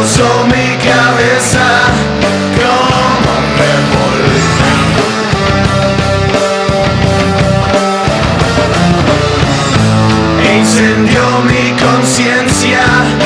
uso mi cabeza como revólver. E incendió mi conciencia.